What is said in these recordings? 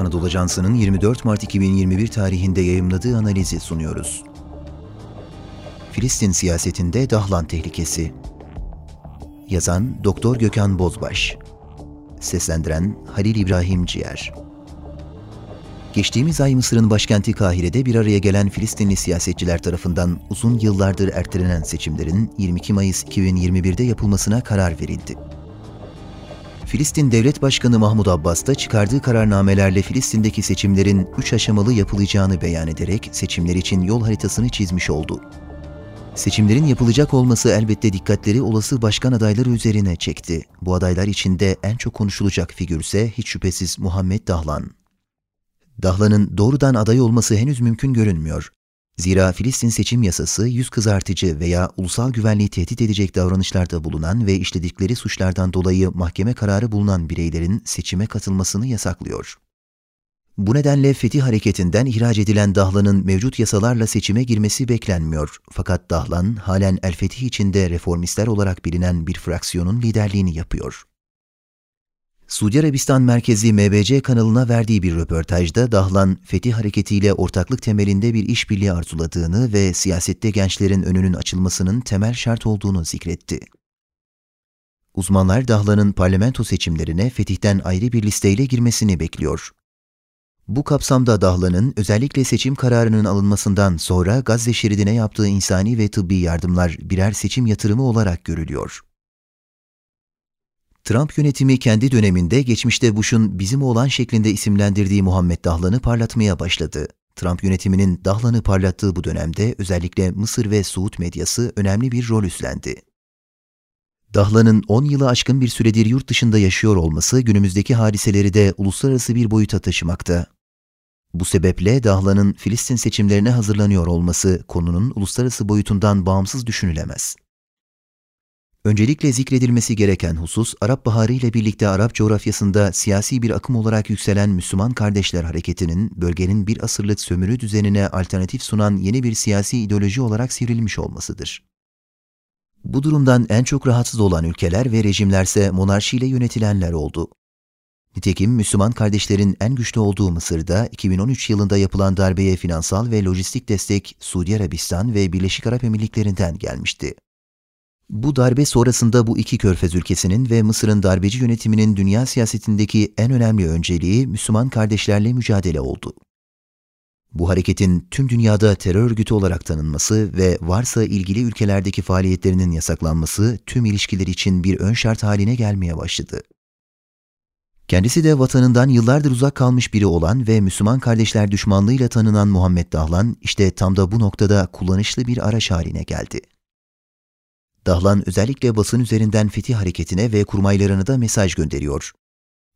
Anadolu Ajansı'nın 24 Mart 2021 tarihinde yayımladığı analizi sunuyoruz. Filistin siyasetinde Dahlan tehlikesi. Yazan Doktor Gökhan Bozbaş. Seslendiren Halil İbrahim Ciğer. Geçtiğimiz ay Mısır'ın başkenti Kahire'de bir araya gelen Filistinli siyasetçiler tarafından uzun yıllardır ertelenen seçimlerin 22 Mayıs 2021'de yapılmasına karar verildi. Filistin Devlet Başkanı Mahmud Abbas da çıkardığı kararnamelerle Filistin'deki seçimlerin üç aşamalı yapılacağını beyan ederek seçimler için yol haritasını çizmiş oldu. Seçimlerin yapılacak olması elbette dikkatleri olası başkan adayları üzerine çekti. Bu adaylar içinde en çok konuşulacak figür ise hiç şüphesiz Muhammed Dahlan. Dahlan'ın doğrudan aday olması henüz mümkün görünmüyor. Zira Filistin seçim yasası yüz kızartıcı veya ulusal güvenliği tehdit edecek davranışlarda bulunan ve işledikleri suçlardan dolayı mahkeme kararı bulunan bireylerin seçime katılmasını yasaklıyor. Bu nedenle Fetih Hareketi'nden ihraç edilen Dahlan'ın mevcut yasalarla seçime girmesi beklenmiyor. Fakat Dahlan halen El Fetih içinde reformistler olarak bilinen bir fraksiyonun liderliğini yapıyor. Suudi Arabistan merkezli MBC kanalına verdiği bir röportajda Dahlan, Fetih hareketiyle ortaklık temelinde bir işbirliği arzuladığını ve siyasette gençlerin önünün açılmasının temel şart olduğunu zikretti. Uzmanlar Dahlan'ın parlamento seçimlerine Fetih'ten ayrı bir listeyle girmesini bekliyor. Bu kapsamda Dahlan'ın özellikle seçim kararının alınmasından sonra Gazze şeridine yaptığı insani ve tıbbi yardımlar birer seçim yatırımı olarak görülüyor. Trump yönetimi kendi döneminde geçmişte Bush'un bizim olan şeklinde isimlendirdiği Muhammed Dahlan'ı parlatmaya başladı. Trump yönetiminin Dahlan'ı parlattığı bu dönemde özellikle Mısır ve Suud medyası önemli bir rol üstlendi. Dahlan'ın 10 yılı aşkın bir süredir yurt dışında yaşıyor olması günümüzdeki hadiseleri de uluslararası bir boyuta taşımakta. Bu sebeple Dahlan'ın Filistin seçimlerine hazırlanıyor olması konunun uluslararası boyutundan bağımsız düşünülemez. Öncelikle zikredilmesi gereken husus, Arap Baharı ile birlikte Arap coğrafyasında siyasi bir akım olarak yükselen Müslüman Kardeşler Hareketi'nin bölgenin bir asırlık sömürü düzenine alternatif sunan yeni bir siyasi ideoloji olarak sivrilmiş olmasıdır. Bu durumdan en çok rahatsız olan ülkeler ve rejimlerse monarşiyle yönetilenler oldu. Nitekim Müslüman kardeşlerin en güçlü olduğu Mısır'da 2013 yılında yapılan darbeye finansal ve lojistik destek Suudi Arabistan ve Birleşik Arap Emirlikleri'nden gelmişti. Bu darbe sonrasında bu iki körfez ülkesinin ve Mısır'ın darbeci yönetiminin dünya siyasetindeki en önemli önceliği Müslüman kardeşlerle mücadele oldu. Bu hareketin tüm dünyada terör örgütü olarak tanınması ve varsa ilgili ülkelerdeki faaliyetlerinin yasaklanması tüm ilişkiler için bir ön şart haline gelmeye başladı. Kendisi de vatanından yıllardır uzak kalmış biri olan ve Müslüman kardeşler düşmanlığıyla tanınan Muhammed Dahlan işte tam da bu noktada kullanışlı bir araç haline geldi. Dahlan özellikle basın üzerinden fetih hareketine ve kurmaylarına da mesaj gönderiyor.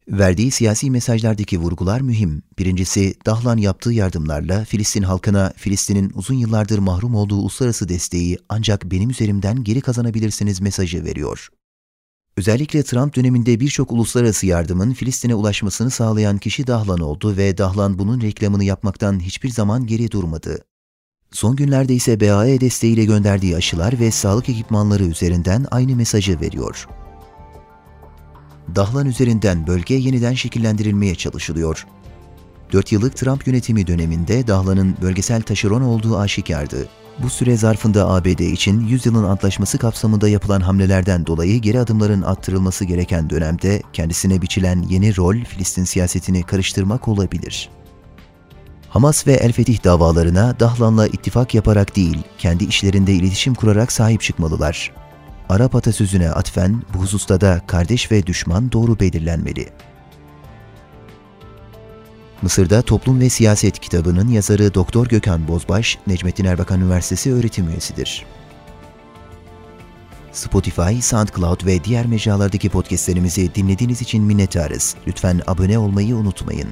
Verdiği siyasi mesajlardaki vurgular mühim. Birincisi, Dahlan yaptığı yardımlarla Filistin halkına Filistin'in uzun yıllardır mahrum olduğu uluslararası desteği ancak benim üzerimden geri kazanabilirsiniz mesajı veriyor. Özellikle Trump döneminde birçok uluslararası yardımın Filistin'e ulaşmasını sağlayan kişi Dahlan oldu ve Dahlan bunun reklamını yapmaktan hiçbir zaman geri durmadı. Son günlerde ise BAE desteğiyle gönderdiği aşılar ve sağlık ekipmanları üzerinden aynı mesajı veriyor. Dahlan üzerinden bölge yeniden şekillendirilmeye çalışılıyor. 4 yıllık Trump yönetimi döneminde Dahlan'ın bölgesel taşeron olduğu aşikardı. Bu süre zarfında ABD için 100 yılın antlaşması kapsamında yapılan hamlelerden dolayı geri adımların attırılması gereken dönemde kendisine biçilen yeni rol Filistin siyasetini karıştırmak olabilir. Hamas ve El Fetih davalarına Dahlan'la ittifak yaparak değil, kendi işlerinde iletişim kurarak sahip çıkmalılar. Arap atasözüne atfen bu hususta da kardeş ve düşman doğru belirlenmeli. Mısır'da Toplum ve Siyaset kitabının yazarı Doktor Gökhan Bozbaş, Necmettin Erbakan Üniversitesi öğretim üyesidir. Spotify, SoundCloud ve diğer mecralardaki podcastlerimizi dinlediğiniz için minnettarız. Lütfen abone olmayı unutmayın.